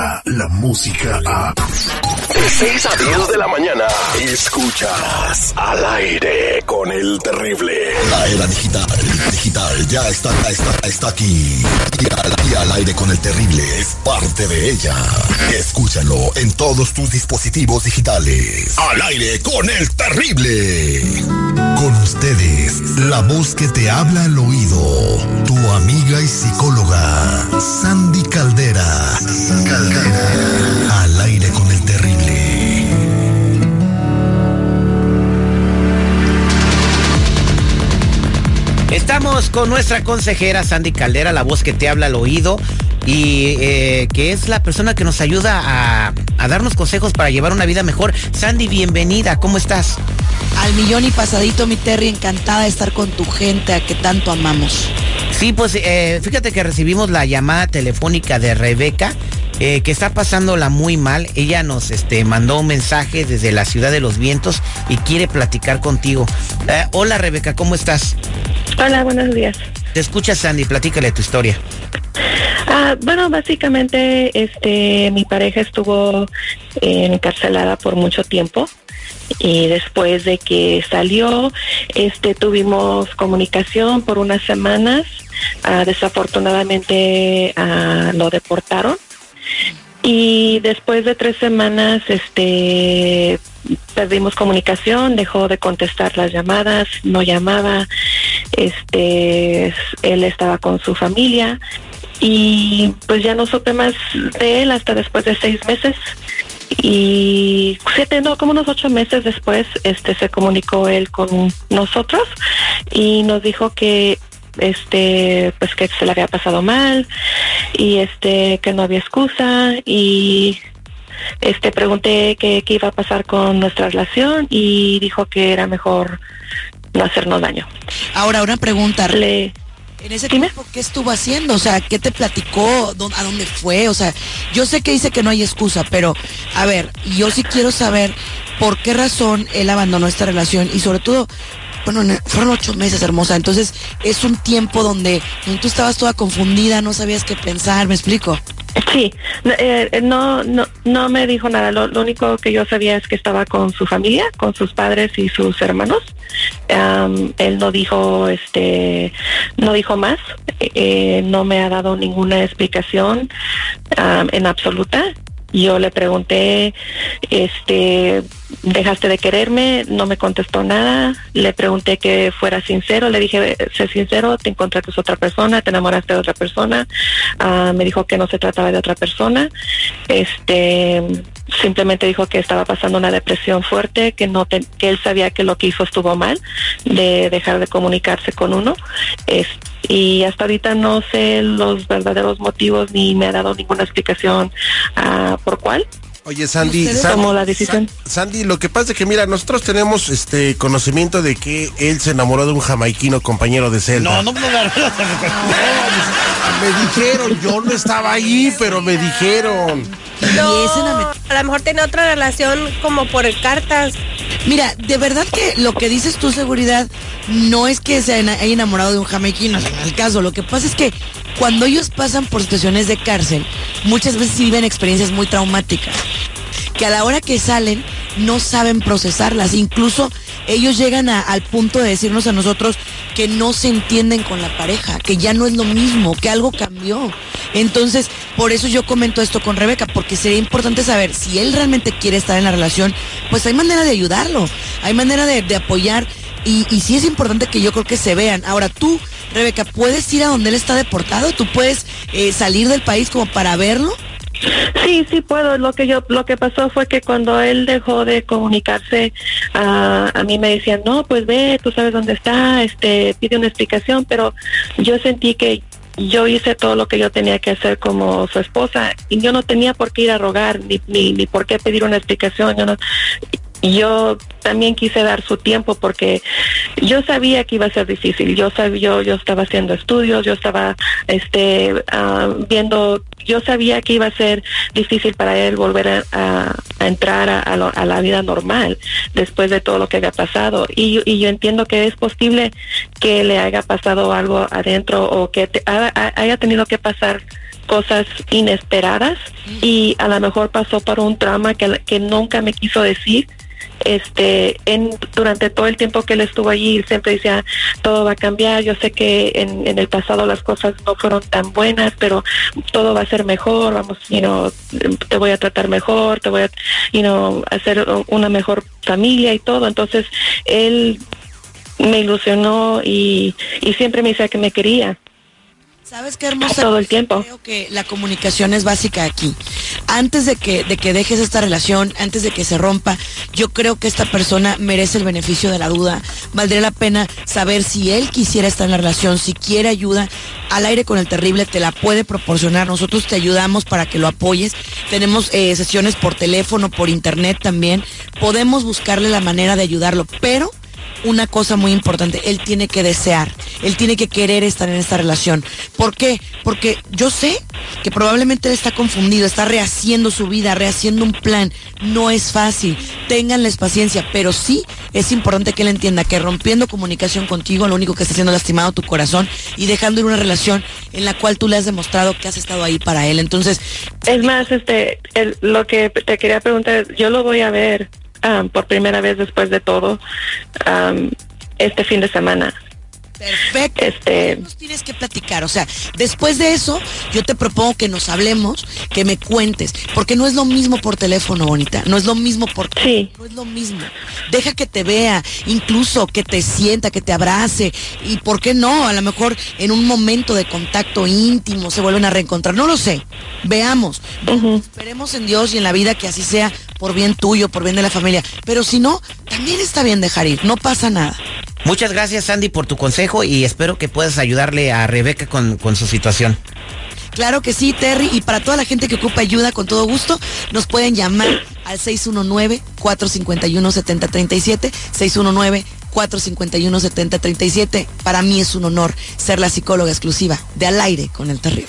llega la música a... De 6 a 10 de la mañana, escuchas al aire con el terrible. La era digital, digital, ya está, está, está aquí. Y al, y al aire con el terrible es parte de ella. Escúchalo en todos tus dispositivos digitales. Al aire con el terrible. Con ustedes, la voz que te habla al oído. Tu amiga y psicóloga, Sandy Caldera. Caldera. Al aire con el terrible. Estamos con nuestra consejera Sandy Caldera, la voz que te habla al oído y eh, que es la persona que nos ayuda a, a, darnos consejos para llevar una vida mejor. Sandy, bienvenida, ¿cómo estás? Al millón y pasadito, mi Terry, encantada de estar con tu gente a que tanto amamos. Sí, pues eh, fíjate que recibimos la llamada telefónica de Rebeca. Eh, que está pasándola muy mal. Ella nos este, mandó un mensaje desde la ciudad de los vientos y quiere platicar contigo. Eh, hola Rebeca, ¿cómo estás? Hola, buenos días. Te escucha Sandy, platícale tu historia. Ah, bueno, básicamente, este, mi pareja estuvo encarcelada por mucho tiempo y después de que salió, este, tuvimos comunicación por unas semanas. Ah, desafortunadamente ah, lo deportaron y después de tres semanas, este, perdimos comunicación, dejó de contestar las llamadas, no llamaba, este, él estaba con su familia y pues ya no supe más de él hasta después de seis meses. Y siete, no, como unos ocho meses después, este, se comunicó él con nosotros y nos dijo que este pues que se le había pasado mal y este que no había excusa y este pregunté qué, qué iba a pasar con nuestra relación y dijo que era mejor no hacernos daño. Ahora una pregunta. Le, en ese tiempo, ¿qué estuvo haciendo? O sea, ¿qué te platicó? ¿A dónde fue? O sea, yo sé que dice que no hay excusa, pero a ver, yo sí quiero saber por qué razón él abandonó esta relación y sobre todo, bueno, fueron ocho meses, hermosa. Entonces, es un tiempo donde, tú estabas toda confundida, no sabías qué pensar, ¿me explico? Sí, eh, no, no, no me dijo nada. Lo, lo, único que yo sabía es que estaba con su familia, con sus padres y sus hermanos. Él no dijo, este, no dijo más. Eh, no me ha dado ninguna explicación en absoluta. Yo le pregunté, este, dejaste de quererme, no me contestó nada. Le pregunté que fuera sincero, le dije, sé sincero, te encontraste otra persona, te enamoraste de otra persona. Uh, me dijo que no se trataba de otra persona. Este, simplemente dijo que estaba pasando una depresión fuerte, que no te, que él sabía que lo que hizo estuvo mal, de dejar de comunicarse con uno. Este, y hasta ahorita no sé los verdaderos motivos ni me ha dado ninguna explicación uh, por cuál. Oye, Sandy, Sandy, la decisión? Sandy, lo que pasa es que mira, nosotros tenemos este conocimiento de que él se enamoró de un jamaiquino compañero de celda. No, no, no, no, no, Me dijeron, yo no estaba ahí, pero me dijeron. No, a lo mejor tiene otra relación como por cartas. Mira, de verdad que lo que dices tu seguridad no es que se haya enamorado de un jamaiquino, en el caso. Lo que pasa es que cuando ellos pasan por situaciones de cárcel, muchas veces viven experiencias muy traumáticas, que a la hora que salen no saben procesarlas. Incluso ellos llegan a, al punto de decirnos a nosotros que no se entienden con la pareja, que ya no es lo mismo, que algo cambió. Entonces, por eso yo comento esto con Rebeca, porque sería importante saber si él realmente quiere estar en la relación, pues hay manera de ayudarlo, hay manera de, apoyar y, y sí es importante que yo creo que se vean. Ahora tú, Rebeca, ¿puedes ir a donde él está deportado? ¿Tú puedes eh, salir del país como para verlo? Sí, sí puedo. Lo que yo, lo que pasó fue que cuando él dejó de comunicarse, a mí me decían, no, pues ve, tú sabes dónde está, este, pide una explicación, pero yo sentí que yo hice todo lo que yo tenía que hacer como su esposa y yo no tenía por qué ir a rogar ni, ni, ni por qué pedir una explicación. Yo no, yo también quise dar su tiempo porque yo sabía que iba a ser difícil. Yo sabía, yo, yo estaba haciendo estudios, yo estaba este uh, viendo, yo sabía que iba a ser difícil para él volver a, a, entrar a, la vida normal después de todo lo que había pasado. Y, y, yo entiendo que es posible que le haya pasado algo adentro o que te, haya tenido que pasar cosas inesperadas y a lo mejor pasó por un trauma que, que nunca me quiso decir este en durante todo el tiempo que él estuvo allí siempre decía todo va a cambiar yo sé que en, en el pasado las cosas no fueron tan buenas pero todo va a ser mejor vamos you know, te voy a tratar mejor te voy a you know, hacer una mejor familia y todo entonces él me ilusionó y, y siempre me decía que me quería ¿Sabes qué hermosa? Todo el tiempo. Creo que la comunicación es básica aquí. Antes de que, de que dejes esta relación, antes de que se rompa, yo creo que esta persona merece el beneficio de la duda. Valdría la pena saber si él quisiera estar en la relación, si quiere ayuda. Al aire con el terrible te la puede proporcionar. Nosotros te ayudamos para que lo apoyes. Tenemos eh, sesiones por teléfono, por internet también. Podemos buscarle la manera de ayudarlo, pero una cosa muy importante, él tiene que desear, él tiene que querer estar en esta relación. ¿Por qué? Porque yo sé que probablemente él está confundido, está rehaciendo su vida, rehaciendo un plan. No es fácil, ténganles paciencia, pero sí es importante que él entienda que rompiendo comunicación contigo, lo único que está haciendo es lastimado tu corazón y dejando ir una relación en la cual tú le has demostrado que has estado ahí para él. Entonces... Es más, este, el- lo que te quería preguntar, yo lo voy a ver um, por primera vez después de todo um, este fin de semana. Perfecto. Este, nos tienes que platicar. O sea, después de eso, yo te propongo que nos hablemos, que me cuentes, porque no es lo mismo por teléfono, bonita. No es lo mismo por Sí. no es lo mismo. Deja que te vea, incluso que te sienta, que te abrace. Y por qué no, a lo mejor en un momento de contacto íntimo se vuelven a reencontrar. No lo sé. Veamos. Esperemos en Dios y en la vida que así sea por bien tuyo, por bien de la familia. Pero si no, también está bien dejar ir. No pasa nada. Muchas gracias, Sandy, por tu consejo y espero que puedas ayudarle a Rebeca con, con su situación. Claro que sí, Terry. Y para toda la gente que ocupa ayuda, con todo gusto, nos pueden llamar al 619-451-7037. 619-451-7037. Para mí es un honor ser la psicóloga exclusiva de Al aire con el terrible.